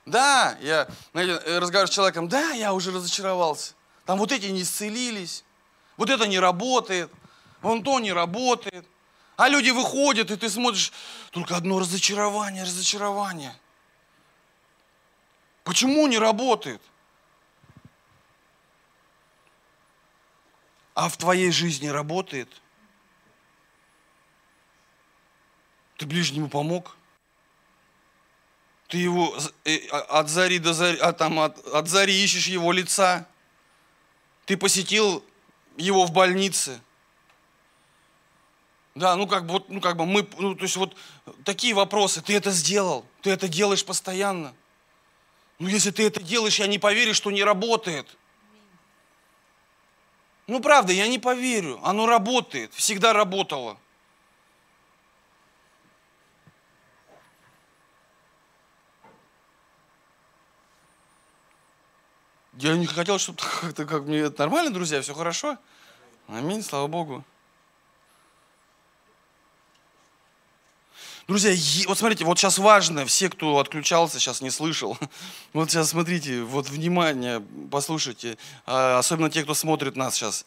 Да, я знаете, разговариваю с человеком, да, я уже разочаровался. Там вот эти не исцелились, вот это не работает, вон то не работает. А люди выходят, и ты смотришь, только одно разочарование, разочарование. Почему не работает? А в твоей жизни работает – Ты ближнему помог? Ты его э, а, от зари до зари, а там от, от зари ищешь его лица. Ты посетил его в больнице. Да, ну как бы, вот, ну как бы мы, ну то есть вот такие вопросы. Ты это сделал, ты это делаешь постоянно. Ну если ты это делаешь, я не поверю, что не работает. Ну правда, я не поверю. Оно работает, всегда работало. Я не хотел, чтобы как-то как мне это нормально, друзья, все хорошо. Аминь, слава Богу. Друзья, вот смотрите, вот сейчас важно, все, кто отключался, сейчас не слышал, вот сейчас смотрите, вот внимание, послушайте, а, особенно те, кто смотрит нас сейчас.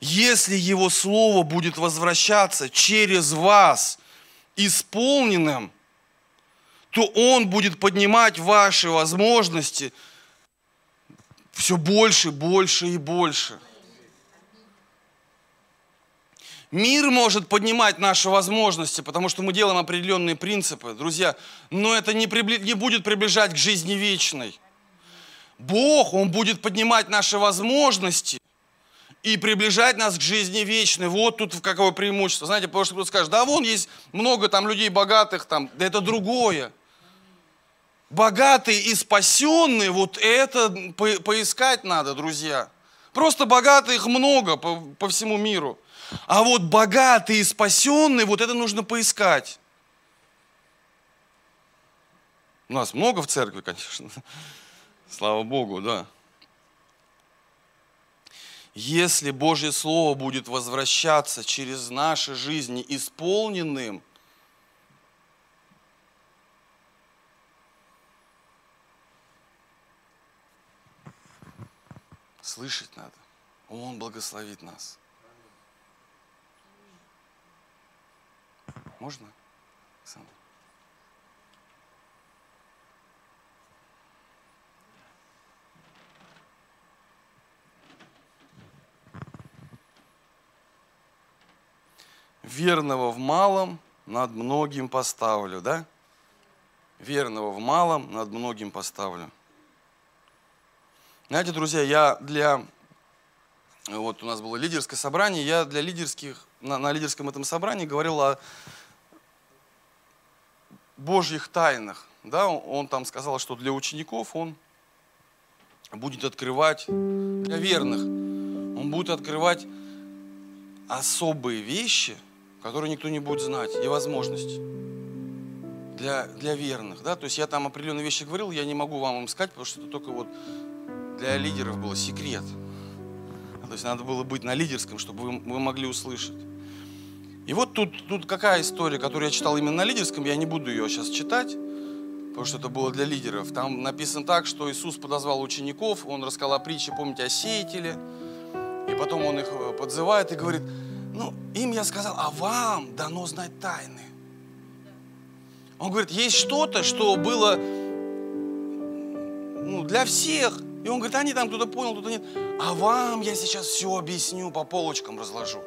Если Его Слово будет возвращаться через вас исполненным, то Он будет поднимать ваши возможности все больше, больше и больше – Мир может поднимать наши возможности, потому что мы делаем определенные принципы, друзья, но это не, прибли... не будет приближать к жизни вечной. Бог, Он будет поднимать наши возможности и приближать нас к жизни вечной. Вот тут какое преимущество. Знаете, потому что кто-то скажет, да вон есть много там людей богатых, там, да это другое. Богатые и спасенные, вот это по поискать надо, друзья. Просто богатых много по, по всему миру. А вот богатые и спасенные, вот это нужно поискать. У нас много в церкви, конечно. Слава Богу, да. Если Божье Слово будет возвращаться через наши жизни исполненным, слышать надо. Он благословит нас. Можно? Александр? Верного в малом над многим поставлю, да? Верного в малом над многим поставлю. Знаете, друзья, я для... Вот у нас было лидерское собрание, я для лидерских, на, на лидерском этом собрании говорил о Божьих тайнах. Да, он там сказал, что для учеников он будет открывать, для верных, он будет открывать особые вещи, которые никто не будет знать, и возможности для, для верных. Да? То есть я там определенные вещи говорил, я не могу вам им сказать, потому что это только вот для лидеров было секрет. То есть надо было быть на лидерском, чтобы вы, могли услышать. И вот тут, тут какая история, которую я читал именно на лидерском, я не буду ее сейчас читать, потому что это было для лидеров. Там написано так, что Иисус подозвал учеников, он рассказал о притче, помните, о сеятеле, и потом он их э, подзывает и говорит, ну, им я сказал, а вам дано знать тайны. Он говорит, есть что-то, что было ну, для всех. И он говорит, они там кто-то понял, кто-то нет. А вам я сейчас все объясню, по полочкам разложу.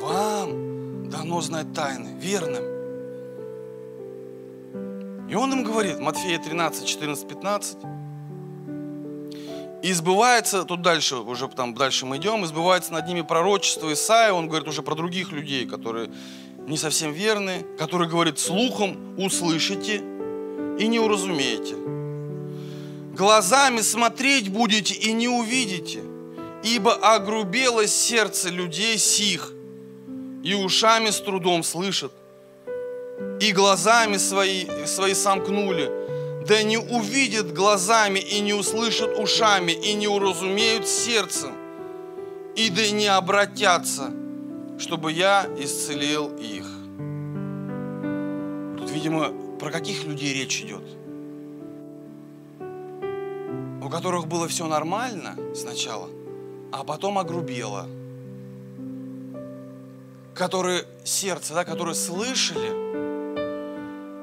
Вам дано знать тайны, верным. И он им говорит, Матфея 13, 14, 15, и сбывается, тут дальше, уже там дальше мы идем, и сбывается над ними пророчество Исаия, он говорит уже про других людей, которые не совсем верны, который говорит, слухом услышите и не уразумеете. Глазами смотреть будете и не увидите, ибо огрубело сердце людей сих, и ушами с трудом слышат, и глазами свои, свои сомкнули, да не увидят глазами и не услышат ушами, и не уразумеют сердцем, и да не обратятся, чтобы я исцелил их. Тут, видимо, про каких людей речь идет? У которых было все нормально сначала, а потом огрубело – которые сердце, да, которые слышали,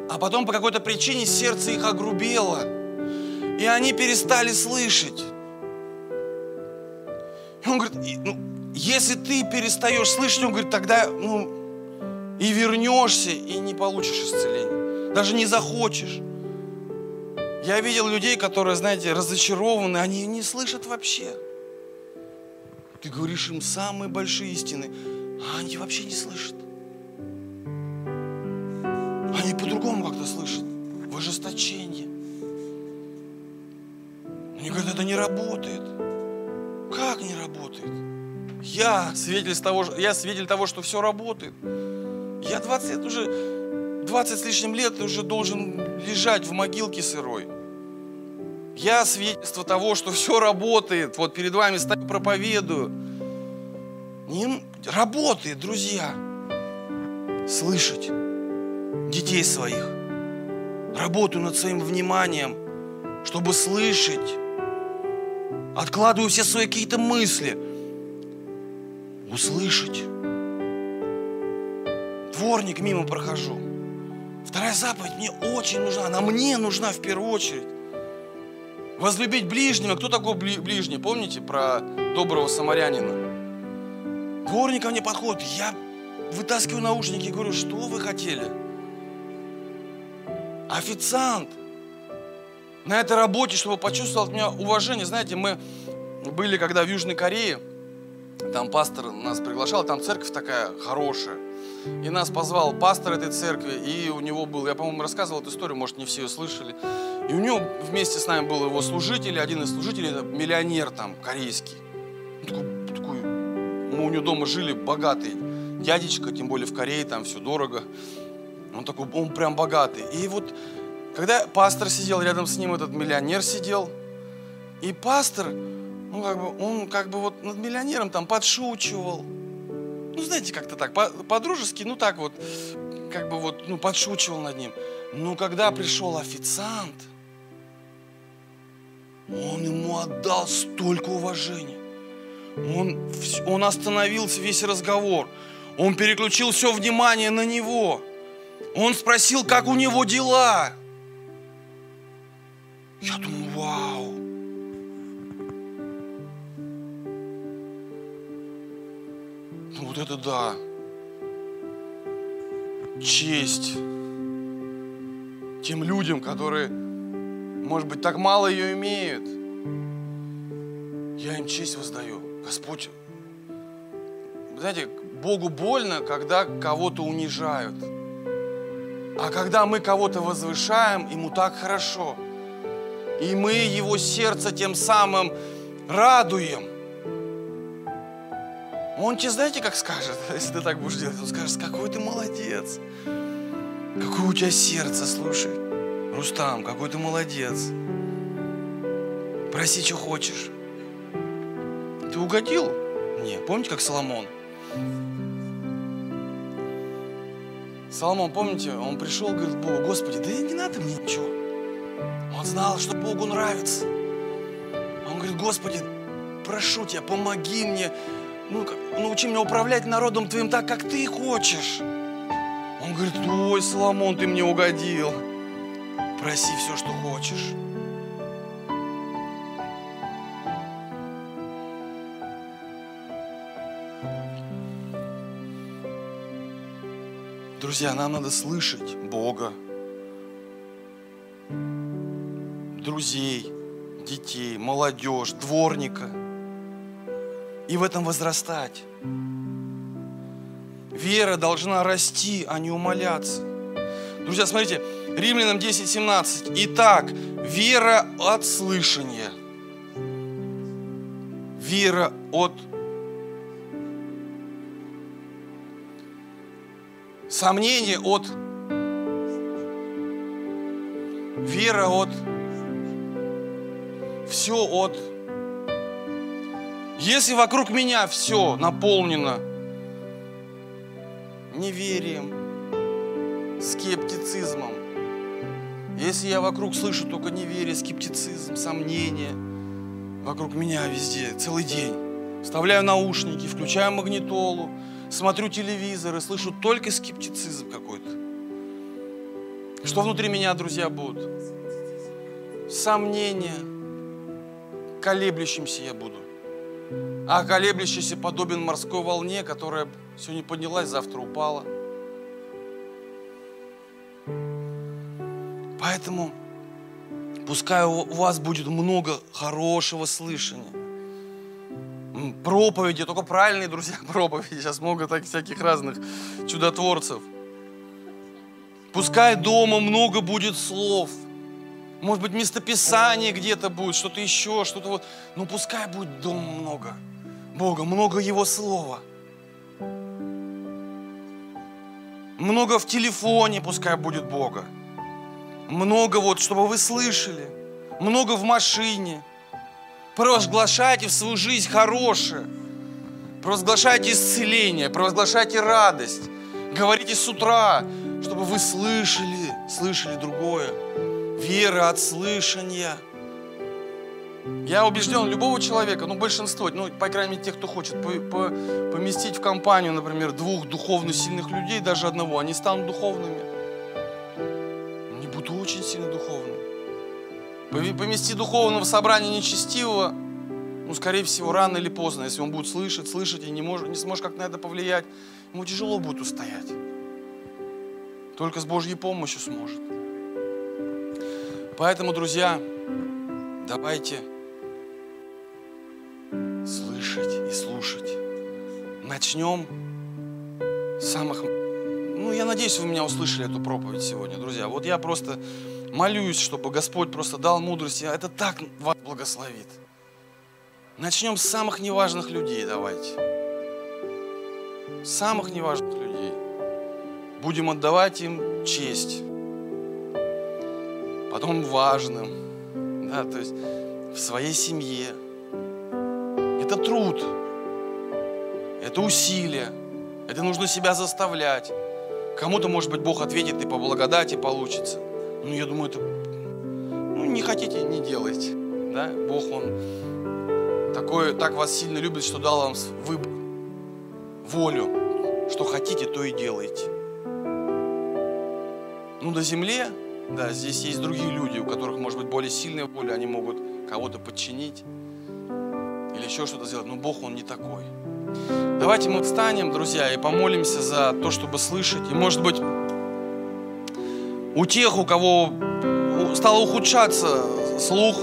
а потом по какой-то причине сердце их огрубело, и они перестали слышать. И он говорит, ну, если ты перестаешь слышать, он говорит, тогда ну, и вернешься, и не получишь исцеления. Даже не захочешь. Я видел людей, которые, знаете, разочарованы, они не слышат вообще. Ты говоришь им самые большие истины а они вообще не слышат. Они по-другому как-то слышат, в ожесточении. Они говорят, это не работает. Как не работает? Я свидетель того, я свидетель того, что все работает. Я 20 лет уже, 20 с лишним лет уже должен лежать в могилке сырой. Я свидетельство того, что все работает. Вот перед вами стою, проповедую. Не, работает, друзья. Слышать детей своих. Работаю над своим вниманием, чтобы слышать. Откладываю все свои какие-то мысли. Услышать. Дворник мимо прохожу. Вторая заповедь мне очень нужна. Она мне нужна в первую очередь. Возлюбить ближнего. Кто такой ближний? Помните про доброго самарянина? Дворник ко мне подходит. Я вытаскиваю наушники и говорю, что вы хотели? Официант на этой работе, чтобы почувствовал от меня уважение. Знаете, мы были когда в Южной Корее, там пастор нас приглашал, там церковь такая хорошая. И нас позвал пастор этой церкви, и у него был, я, по-моему, рассказывал эту историю, может, не все ее слышали. И у него вместе с нами был его служитель, один из служителей, это миллионер там, корейский. Такой, такой, мы у него дома жили, богатый дядечка, тем более в Корее, там все дорого. Он такой, он прям богатый. И вот, когда пастор сидел рядом с ним, этот миллионер сидел, и пастор, ну, как бы, он как бы вот над миллионером там подшучивал. Ну, знаете, как-то так, по-дружески, ну, так вот, как бы вот, ну, подшучивал над ним. Но когда пришел официант, он ему отдал столько уважения. Он, он остановился весь разговор. Он переключил все внимание на него. Он спросил, как у него дела. Я думаю, вау. Вот это да. Честь тем людям, которые, может быть, так мало ее имеют. Я им честь воздаю. Господь, знаете, Богу больно, когда кого-то унижают. А когда мы кого-то возвышаем, ему так хорошо. И мы его сердце тем самым радуем. Он тебе, знаете, как скажет, если ты так будешь делать? Он скажет, какой ты молодец. Какое у тебя сердце, слушай. Рустам, какой ты молодец. Проси, что хочешь. Ты угодил? Не, помните, как Соломон? Соломон, помните, он пришел, говорит Богу, Господи, да не надо мне ничего. Он знал, что Богу нравится. Он говорит, Господи, прошу тебя, помоги мне, ну, научи меня управлять народом Твоим так, как Ты хочешь. Он говорит, ой, Соломон, ты мне угодил. Проси все, что хочешь. Друзья, нам надо слышать Бога, друзей, детей, молодежь, дворника. И в этом возрастать. Вера должна расти, а не умоляться. Друзья, смотрите, Римлянам 10, 17. Итак, вера от слышания. Вера от Сомнение от вера от все от если вокруг меня все наполнено неверием, скептицизмом, если я вокруг слышу только неверие, скептицизм, сомнения, вокруг меня везде, целый день, вставляю наушники, включаю магнитолу, смотрю телевизор и слышу только скептицизм какой-то. Что внутри меня, друзья, будут? Сомнения. Колеблющимся я буду. А колеблющийся подобен морской волне, которая сегодня поднялась, завтра упала. Поэтому пускай у вас будет много хорошего слышания проповеди, только правильные, друзья, проповеди. Сейчас много так, всяких разных чудотворцев. Пускай дома много будет слов. Может быть, местописание где-то будет, что-то еще, что-то вот. Но пускай будет дома много. Бога, много Его Слова. Много в телефоне пускай будет Бога. Много вот, чтобы вы слышали. Много в машине. Провозглашайте в свою жизнь хорошее. Провозглашайте исцеление, провозглашайте радость. Говорите с утра, чтобы вы слышали, слышали другое. Вера от слышания. Я убежден, любого человека, ну большинство, ну по крайней мере тех, кто хочет по, по, поместить в компанию, например, двух духовно сильных людей, даже одного, они станут духовными. Они будут очень сильно духовными. Помести духовного собрания нечестивого, ну, скорее всего, рано или поздно, если он будет слышать, слышать и не, может, не сможет как на это повлиять, ему тяжело будет устоять. Только с Божьей помощью сможет. Поэтому, друзья, давайте слышать и слушать. Начнем с самых... Ну, я надеюсь, вы меня услышали эту проповедь сегодня, друзья. Вот я просто молюсь, чтобы Господь просто дал мудрость. Это так вас благословит. Начнем с самых неважных людей, давайте. Самых неважных людей. Будем отдавать им честь. Потом важным. Да, то есть в своей семье. Это труд. Это усилие. Это нужно себя заставлять. Кому-то, может быть, Бог ответит и по благодати получится. Ну, я думаю, это... Ну, не хотите, не делайте. Да? Бог, Он такой, так вас сильно любит, что дал вам выбор, волю. Что хотите, то и делайте. Ну, на земле, да, здесь есть другие люди, у которых, может быть, более сильная воля, они могут кого-то подчинить или еще что-то сделать. Но Бог, Он не такой. Давайте мы встанем, друзья, и помолимся за то, чтобы слышать. И, может быть, у тех, у кого стал ухудшаться слух,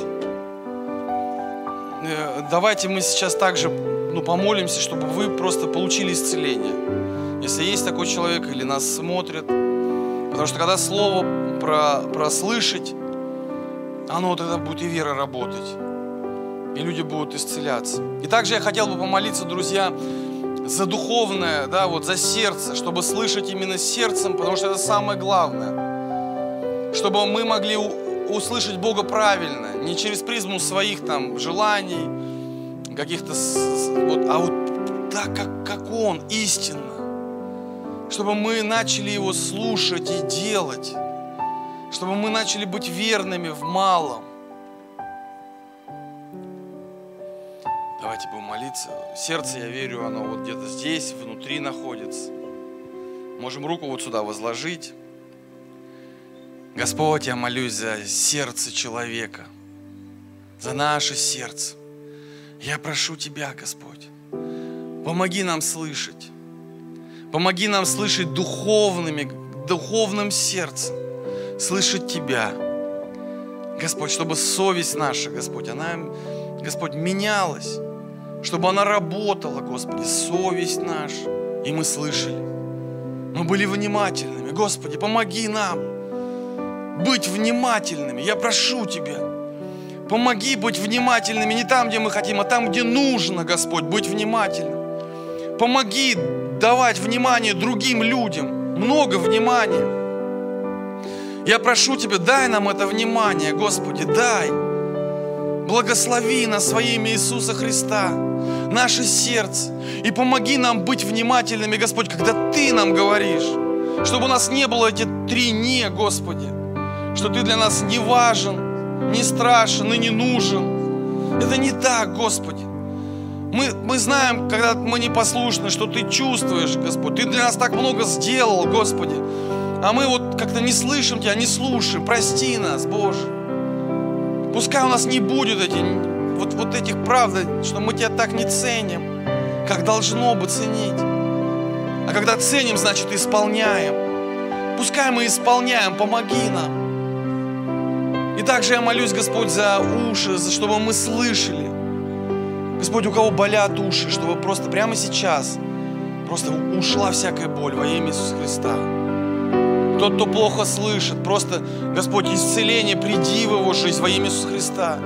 э, давайте мы сейчас также ну, помолимся, чтобы вы просто получили исцеление. Если есть такой человек или нас смотрят. Потому что когда слово про, прослышать, оно тогда будет и вера работать. И люди будут исцеляться. И также я хотел бы помолиться, друзья, за духовное, да, вот за сердце, чтобы слышать именно сердцем, потому что это самое главное чтобы мы могли услышать Бога правильно, не через призму своих там желаний, каких-то, вот, а вот так, как, как Он, истинно. Чтобы мы начали Его слушать и делать. Чтобы мы начали быть верными в малом. Давайте будем молиться. Сердце, я верю, оно вот где-то здесь, внутри находится. Можем руку вот сюда возложить. Господь, я молюсь за сердце человека, за наше сердце. Я прошу Тебя, Господь, помоги нам слышать. Помоги нам слышать духовными, духовным сердцем, слышать Тебя. Господь, чтобы совесть наша, Господь, она, Господь, менялась, чтобы она работала, Господи, совесть наша, и мы слышали. Мы были внимательными. Господи, помоги нам быть внимательными. Я прошу Тебя, помоги быть внимательными не там, где мы хотим, а там, где нужно, Господь, быть внимательным. Помоги давать внимание другим людям, много внимания. Я прошу Тебя, дай нам это внимание, Господи, дай. Благослови нас во Иисуса Христа, наше сердце. И помоги нам быть внимательными, Господь, когда Ты нам говоришь, чтобы у нас не было эти три «не», Господи что Ты для нас не важен, не страшен и не нужен. Это не так, Господи. Мы, мы знаем, когда мы непослушны, что Ты чувствуешь, Господь. Ты для нас так много сделал, Господи. А мы вот как-то не слышим Тебя, не слушаем. Прости нас, Боже. Пускай у нас не будет эти, вот, вот этих правд, что мы Тебя так не ценим, как должно бы ценить. А когда ценим, значит исполняем. Пускай мы исполняем, помоги нам. И также я молюсь, Господь, за уши, за чтобы мы слышали. Господь, у кого болят уши, чтобы просто прямо сейчас просто ушла всякая боль во имя Иисуса Христа. Тот, кто плохо слышит, просто, Господь, исцеление, приди в его жизнь во имя Иисуса Христа.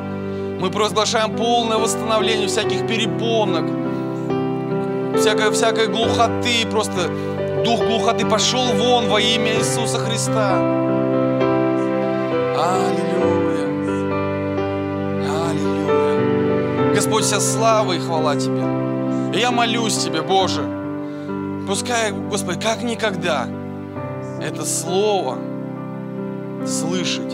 Мы провозглашаем полное восстановление всяких перепонок, всякой, всякой глухоты, просто дух глухоты пошел вон во имя Иисуса Христа. Аллилуйя. Аллилуйя. Господь, вся слава и хвала Тебе. И я молюсь Тебе, Боже, пускай, Господи, как никогда это Слово слышать.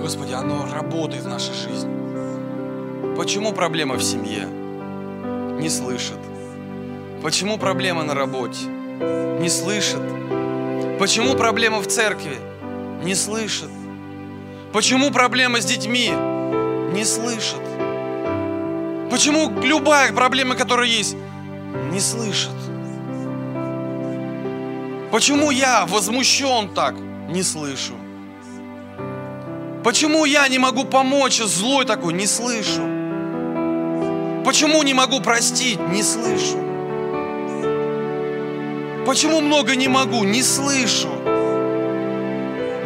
Господи, оно работает в нашей жизни. Почему проблема в семье? Не слышит. Почему проблема на работе? Не слышит. Почему проблема в церкви? Не слышит. Почему проблема с детьми? Не слышит. Почему любая проблема, которая есть, не слышит? Почему я возмущен так? Не слышу. Почему я не могу помочь злой такой? Не слышу. Почему не могу простить? Не слышу. Почему много не могу? Не слышу.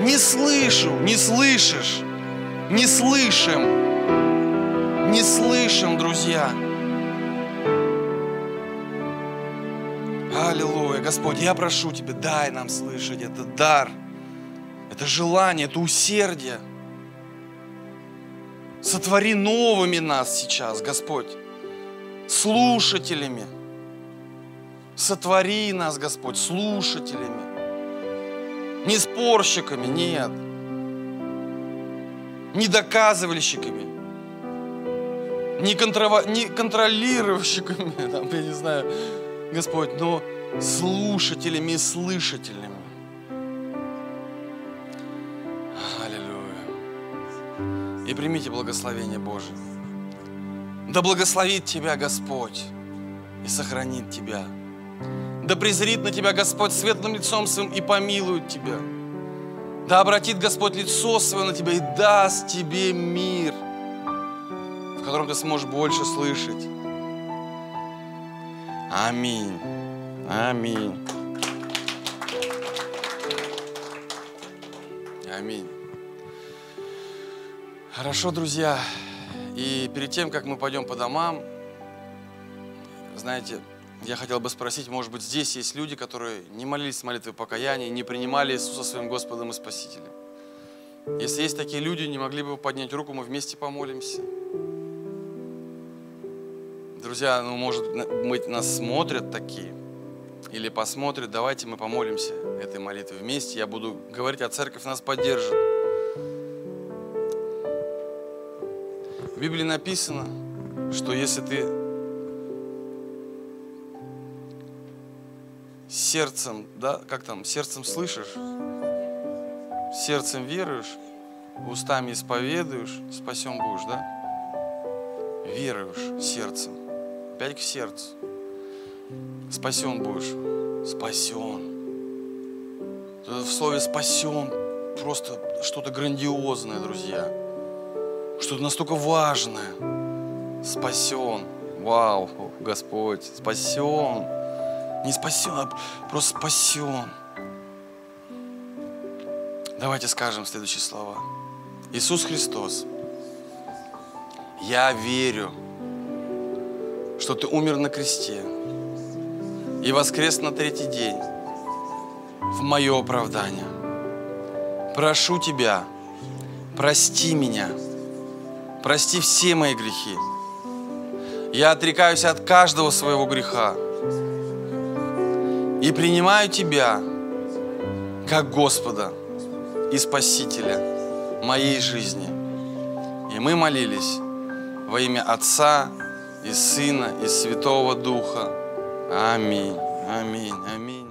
Не слышу, не слышишь, не слышим, не слышим, друзья. Господь, я прошу Тебя, дай нам слышать этот дар, это желание, это усердие. Сотвори новыми нас сейчас, Господь, слушателями. Сотвори нас, Господь, слушателями. Не спорщиками, нет. Не доказывальщиками. Не, контрово... не контролировщиками, там, я не знаю, Господь, но слушателями и слышателями. Аллилуйя. И примите благословение Божие. Да благословит тебя Господь и сохранит тебя. Да презрит на тебя Господь светлым лицом своим и помилует тебя. Да обратит Господь лицо свое на тебя и даст тебе мир, в котором ты сможешь больше слышать. Аминь. Аминь. Аминь. Хорошо, друзья. И перед тем, как мы пойдем по домам, знаете, я хотел бы спросить, может быть, здесь есть люди, которые не молились с молитвой покаяния, не принимали Иисуса своим Господом и Спасителем. Если есть такие люди, не могли бы поднять руку, мы вместе помолимся. Друзья, ну, может быть, нас смотрят такие или посмотрят, давайте мы помолимся этой молитвой вместе. Я буду говорить, а церковь нас поддержит. В Библии написано, что если ты сердцем, да, как там, сердцем слышишь, сердцем веруешь, устами исповедуешь, спасен будешь, да? Веруешь сердцем, опять к сердцу. Спасен будешь, спасен. В слове спасен просто что-то грандиозное, друзья. Что-то настолько важное. Спасен. Вау, Господь, спасен. Не спасен, а просто спасен. Давайте скажем следующие слова. Иисус Христос, я верю, что Ты умер на кресте и воскрес на третий день в мое оправдание. Прошу Тебя, прости меня, прости все мои грехи. Я отрекаюсь от каждого своего греха и принимаю Тебя как Господа и Спасителя моей жизни. И мы молились во имя Отца и Сына и Святого Духа. Аминь, аминь, аминь.